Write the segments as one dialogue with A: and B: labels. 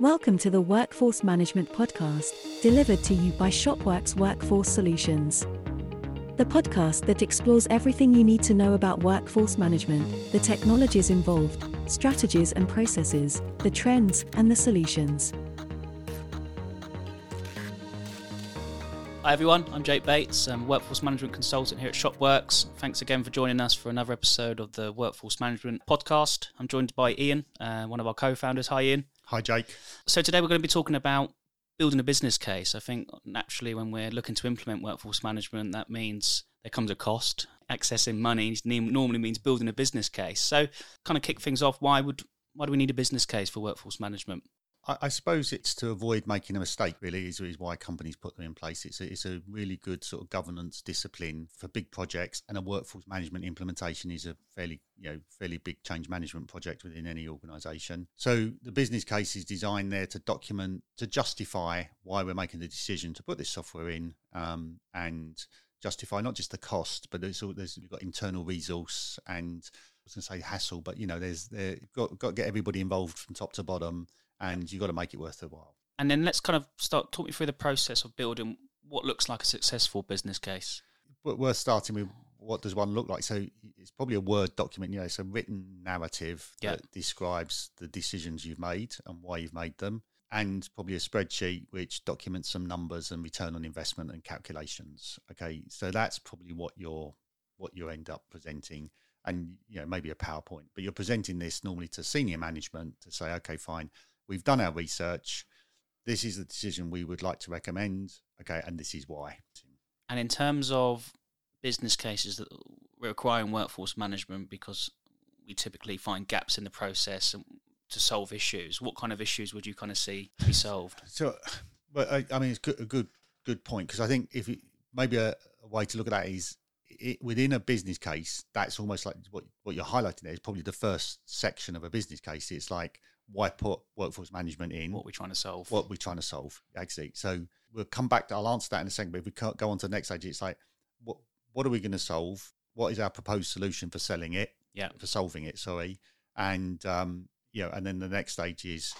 A: Welcome to the Workforce Management Podcast, delivered to you by Shopworks Workforce Solutions. The podcast that explores everything you need to know about workforce management, the technologies involved, strategies and processes, the trends, and the solutions.
B: Hi everyone, I'm Jake Bates, I'm Workforce Management Consultant here at Shopworks. Thanks again for joining us for another episode of the Workforce Management Podcast. I'm joined by Ian, uh, one of our co-founders. Hi Ian.
C: Hi Jake.
B: So today we're going to be talking about building a business case. I think naturally when we're looking to implement workforce management, that means there comes a cost. Accessing money normally means building a business case. So kind of kick things off, why would why do we need a business case for workforce management?
C: I, suppose it's to avoid making a mistake. Really, is, is why companies put them in place. It's a, it's a really good sort of governance discipline for big projects, and a workforce management implementation is a fairly you know fairly big change management project within any organisation. So the business case is designed there to document to justify why we're making the decision to put this software in, um, and justify not just the cost, but there's, there's you've got internal resource and I was going to say hassle, but you know, there's there got got to get everybody involved from top to bottom and you've got to make it worth the while.
B: And then let's kind of start talk me through the process of building what looks like a successful business case.
C: But we're starting with what does one look like? So it's probably a word document, you know, it's a written narrative that describes the decisions you've made and why you've made them, and probably a spreadsheet which documents some numbers and return on investment and calculations. Okay, so that's probably what you're what you end up presenting, and you know maybe a PowerPoint, but you're presenting this normally to senior management to say, okay, fine, we've done our research. This is the decision we would like to recommend. Okay, and this is why.
B: And in terms of business cases that requiring workforce management, because we typically find gaps in the process to solve issues, what kind of issues would you kind of see be solved?
C: So, but I, I mean, it's a good good point because I think if it, maybe a, a, way to look at that is it, within a business case, that's almost like what what you're highlighting there is probably the first section of a business case. It's like why put workforce management in?
B: What we're trying to solve.
C: What we're trying to solve. Exactly. so we'll come back. To, I'll answer that in a second. But if we can't go on to the next stage, it's like what what are we going to solve? What is our proposed solution for selling it?
B: Yeah,
C: for solving it. Sorry, and um, you know, and then the next stage is,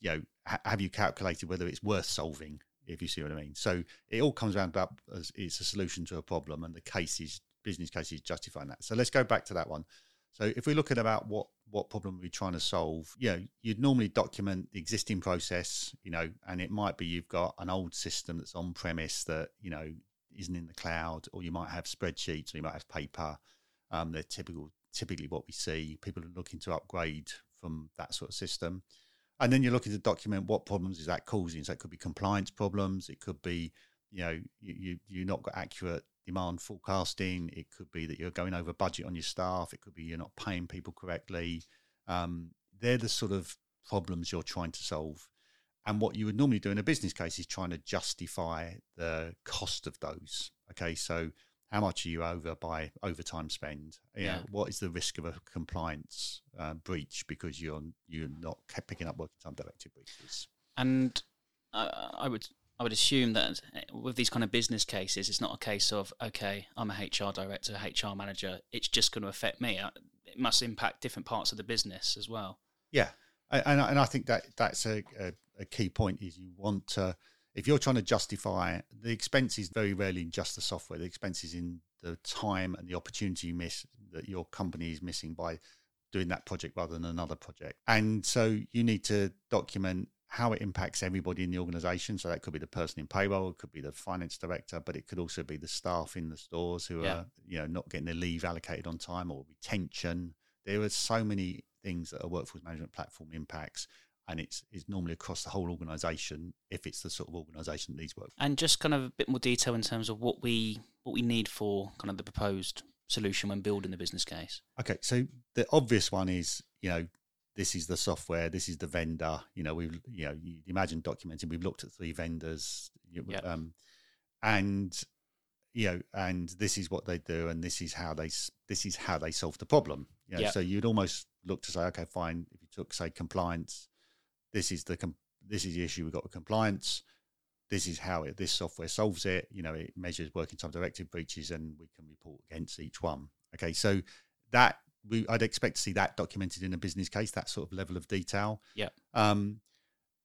C: you know, ha- have you calculated whether it's worth solving? If you see what I mean. So it all comes around about as it's a solution to a problem, and the case is business case is justifying that. So let's go back to that one. So if we look at about what what problem we're trying to solve, you know, you'd normally document the existing process, you know, and it might be you've got an old system that's on premise that you know isn't in the cloud, or you might have spreadsheets, or you might have paper. Um, they're typical, typically what we see. People are looking to upgrade from that sort of system, and then you're looking to document what problems is that causing. So it could be compliance problems, it could be you know you, you you're not got accurate demand forecasting. It could be that you're going over budget on your staff. It could be you're not paying people correctly. Um, they're the sort of problems you're trying to solve. And what you would normally do in a business case is trying to justify the cost of those. Okay, so how much are you over by overtime spend? You yeah. Know, what is the risk of a compliance uh, breach because you're you're not picking up working time directive breaches?
B: And uh, I would I would assume that eh, with these kind of business cases, it's not a case of okay, I'm a HR director, HR manager. It's just going to affect me. Uh, it must impact different parts of the business as well.
C: Yeah, and and I think that that's a, a, a key point. Is you want to if you're trying to justify the expenses, very rarely in just the software. The expenses in the time and the opportunity you miss that your company is missing by doing that project rather than another project. And so you need to document how it impacts everybody in the organization. So that could be the person in payroll, it could be the finance director, but it could also be the staff in the stores who yeah. are, you know, not getting their leave allocated on time or retention. There are so many things that a workforce management platform impacts. And it's, it's normally across the whole organisation if it's the sort of organisation that needs work.
B: And just kind of a bit more detail in terms of what we what we need for kind of the proposed solution when building the business case.
C: Okay, so the obvious one is you know this is the software, this is the vendor. You know, we've you know you imagine documenting. We've looked at three vendors, yep. um, and you know, and this is what they do, and this is how they this is how they solve the problem. You know, yep. so you'd almost look to say, okay, fine. If you took say compliance, this is the com- this is the issue we've got with compliance. This is how it, this software solves it. You know, it measures working time directive breaches, and we can report against each one. Okay, so that we I'd expect to see that documented in a business case, that sort of level of detail.
B: Yeah.
C: Um,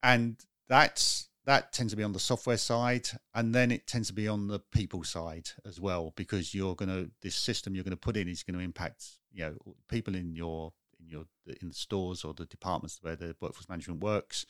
C: and that's that tends to be on the software side and then it tends to be on the people side as well because you're going to this system you're going to put in is going to impact you know people in your in your in the stores or the departments where the workforce management works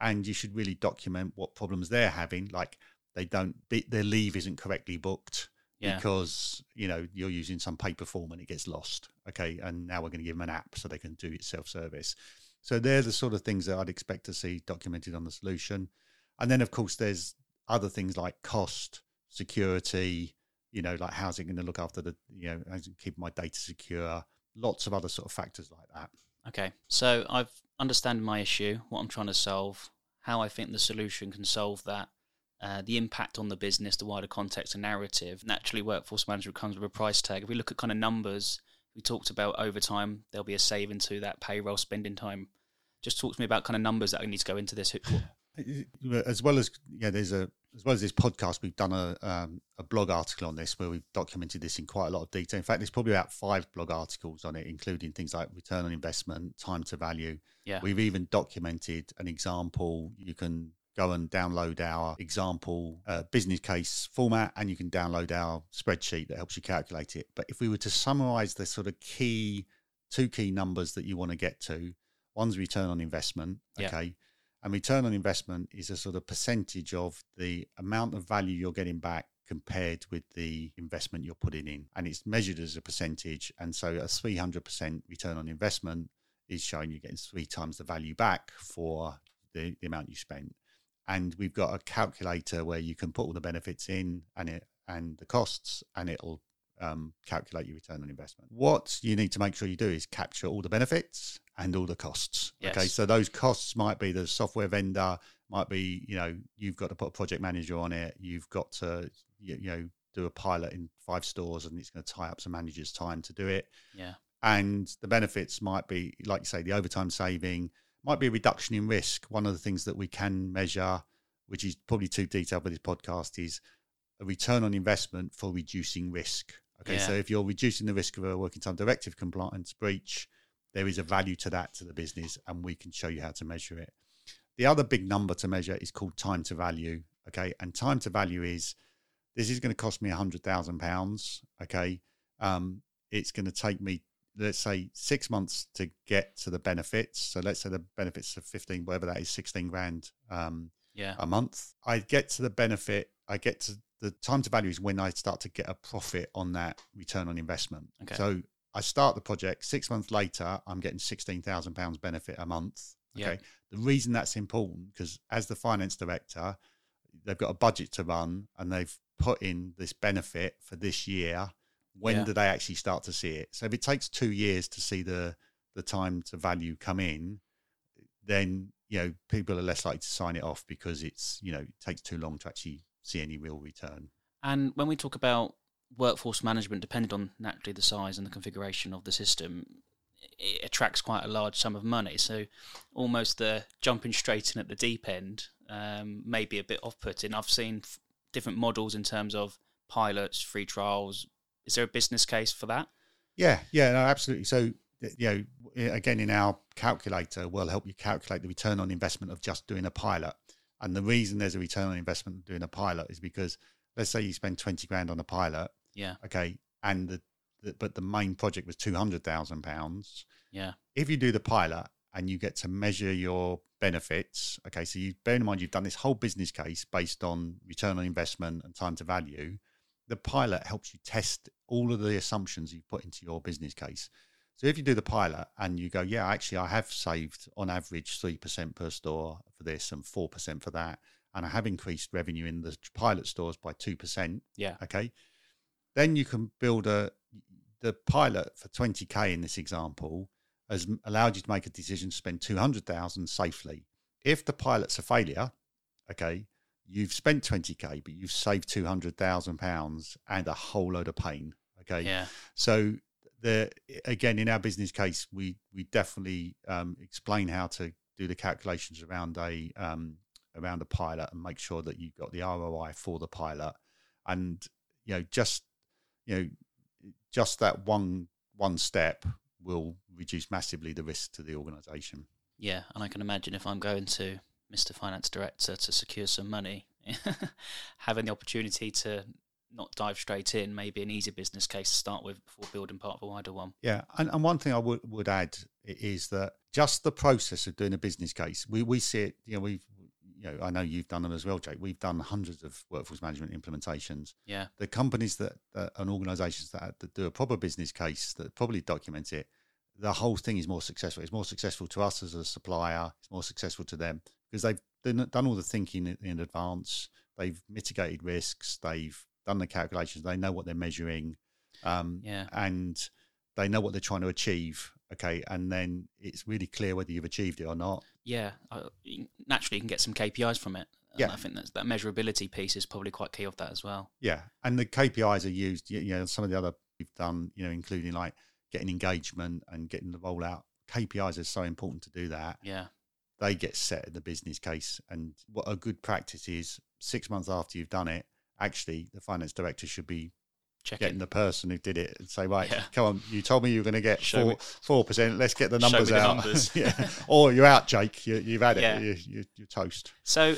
C: and you should really document what problems they're having like they don't their leave isn't correctly booked yeah. because you know you're using some paper form and it gets lost okay and now we're going to give them an app so they can do it self-service so they're the sort of things that i'd expect to see documented on the solution and then, of course, there's other things like cost, security, you know, like how's it going to look after the, you know, keep my data secure, lots of other sort of factors like that.
B: Okay. So I've understand my issue, what I'm trying to solve, how I think the solution can solve that, uh, the impact on the business, the wider context and narrative. Naturally, workforce management comes with a price tag. If we look at kind of numbers, we talked about over time, there'll be a saving to that payroll spending time. Just talk to me about kind of numbers that I need to go into this.
C: as well as yeah, there's a as well as this podcast, we've done a um, a blog article on this where we've documented this in quite a lot of detail. In fact, there's probably about five blog articles on it, including things like return on investment, time to value.
B: Yeah,
C: we've even documented an example. You can go and download our example uh, business case format, and you can download our spreadsheet that helps you calculate it. But if we were to summarize the sort of key two key numbers that you want to get to, one's return on investment. Okay. Yeah and return on investment is a sort of percentage of the amount of value you're getting back compared with the investment you're putting in. And it's measured as a percentage. And so a 300% return on investment is showing you're getting three times the value back for the, the amount you spent. And we've got a calculator where you can put all the benefits in and it and the costs, and it'll um, calculate your return on investment. What you need to make sure you do is capture all the benefits and all the costs. Yes. Okay, so those costs might be the software vendor, might be you know you've got to put a project manager on it, you've got to you, you know do a pilot in five stores, and it's going to tie up some managers' time to do it.
B: Yeah,
C: and the benefits might be like you say the overtime saving might be a reduction in risk. One of the things that we can measure, which is probably too detailed for this podcast, is a return on investment for reducing risk. Okay, yeah. so if you're reducing the risk of a working time directive compliance breach, there is a value to that to the business, and we can show you how to measure it. The other big number to measure is called time to value. Okay, and time to value is this is going to cost me a hundred thousand pounds. Okay, um, it's going to take me let's say six months to get to the benefits. So let's say the benefits of fifteen, whatever that is, sixteen grand. Um,
B: yeah,
C: a month. I get to the benefit. I get to the time to value is when I start to get a profit on that return on investment. Okay. So I start the project six months later, I'm getting sixteen thousand pounds benefit a month. Okay. Yep. The reason that's important because as the finance director, they've got a budget to run and they've put in this benefit for this year. When yeah. do they actually start to see it? So if it takes two years to see the the time to value come in, then you know people are less likely to sign it off because it's you know it takes too long to actually see any real return.
B: And when we talk about workforce management, depending on naturally the size and the configuration of the system, it attracts quite a large sum of money. So almost the jumping straight in at the deep end um, may be a bit off-putting. I've seen f- different models in terms of pilots, free trials. Is there a business case for that?
C: Yeah, yeah, no, absolutely. So you know, again, in our calculator, we'll help you calculate the return on investment of just doing a pilot. And the reason there's a return on investment doing a pilot is because let's say you spend 20 grand on a pilot.
B: Yeah.
C: Okay. And the, the but the main project was 200,000 pounds.
B: Yeah.
C: If you do the pilot and you get to measure your benefits, okay, so you bear in mind you've done this whole business case based on return on investment and time to value. The pilot helps you test all of the assumptions you've put into your business case. So if you do the pilot and you go, yeah, actually, I have saved on average 3% per store for this and 4% for that, and I have increased revenue in the pilot stores by 2%.
B: Yeah.
C: Okay. Then you can build a, the pilot for 20K in this example has allowed you to make a decision to spend 200,000 safely. If the pilot's a failure, okay, you've spent 20K, but you've saved 200,000 pounds and a whole load of pain. Okay.
B: Yeah.
C: So the again in our business case, we we definitely um, explain how to do the calculations around a um, around a pilot and make sure that you've got the ROI for the pilot, and you know just you know just that one one step will reduce massively the risk to the organisation.
B: Yeah, and I can imagine if I'm going to Mr. Finance Director to secure some money, having the opportunity to not dive straight in, maybe an easy business case to start with before building part of a wider one.
C: Yeah, and, and one thing I would would add is that just the process of doing a business case, we we see it. You know, we've you know, I know you've done them as well, Jake. We've done hundreds of workforce management implementations.
B: Yeah,
C: the companies that, that and organisations that, that do a proper business case that probably document it, the whole thing is more successful. It's more successful to us as a supplier. It's more successful to them because they've done, all the thinking in, advance. They've mitigated risks. They've done the calculations. They know what they're measuring. Um,
B: yeah,
C: and they know what they're trying to achieve. Okay, and then it's really clear whether you've achieved it or not.
B: Yeah, uh, naturally you can get some KPIs from it.
C: Yeah,
B: I think that that measurability piece is probably quite key of that as well.
C: Yeah, and the KPIs are used. You know, some of the other we've done, you know, including like getting engagement and getting the rollout. KPIs are so important to do that.
B: Yeah,
C: they get set in the business case, and what a good practice is six months after you've done it, actually the finance director should be
B: Check
C: getting
B: in.
C: the person who did it and say, right,
B: Yeah.
C: come on, you told me you were going to get
B: Show
C: four four percent. Let's get the numbers
B: the
C: out.
B: numbers.
C: yeah, or you're out, Jake. You, you've had it.
B: Yeah.
C: You, you, you're toast.
B: So,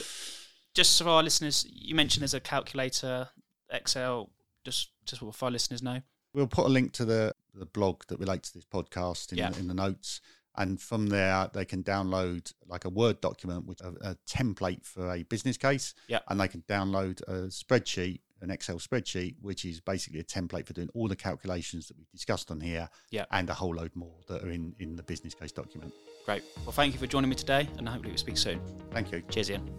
B: just for our listeners, you mentioned there's a calculator, Excel. Just just for our listeners know.
C: We'll put a link to the the blog that relates to this podcast in,
B: Yeah.
C: in the notes. And from there, they can download like a Word document, with a, a template for a business case.
B: Yeah.
C: And they can download a spreadsheet, an Excel spreadsheet, which is basically a template for doing all the calculations that we've discussed on here.
B: Yeah.
C: And a whole load more that are in, in the business case document.
B: Great. Well, thank you for joining me today, and hopefully we'll speak soon.
C: Thank you.
B: Cheers, Ian.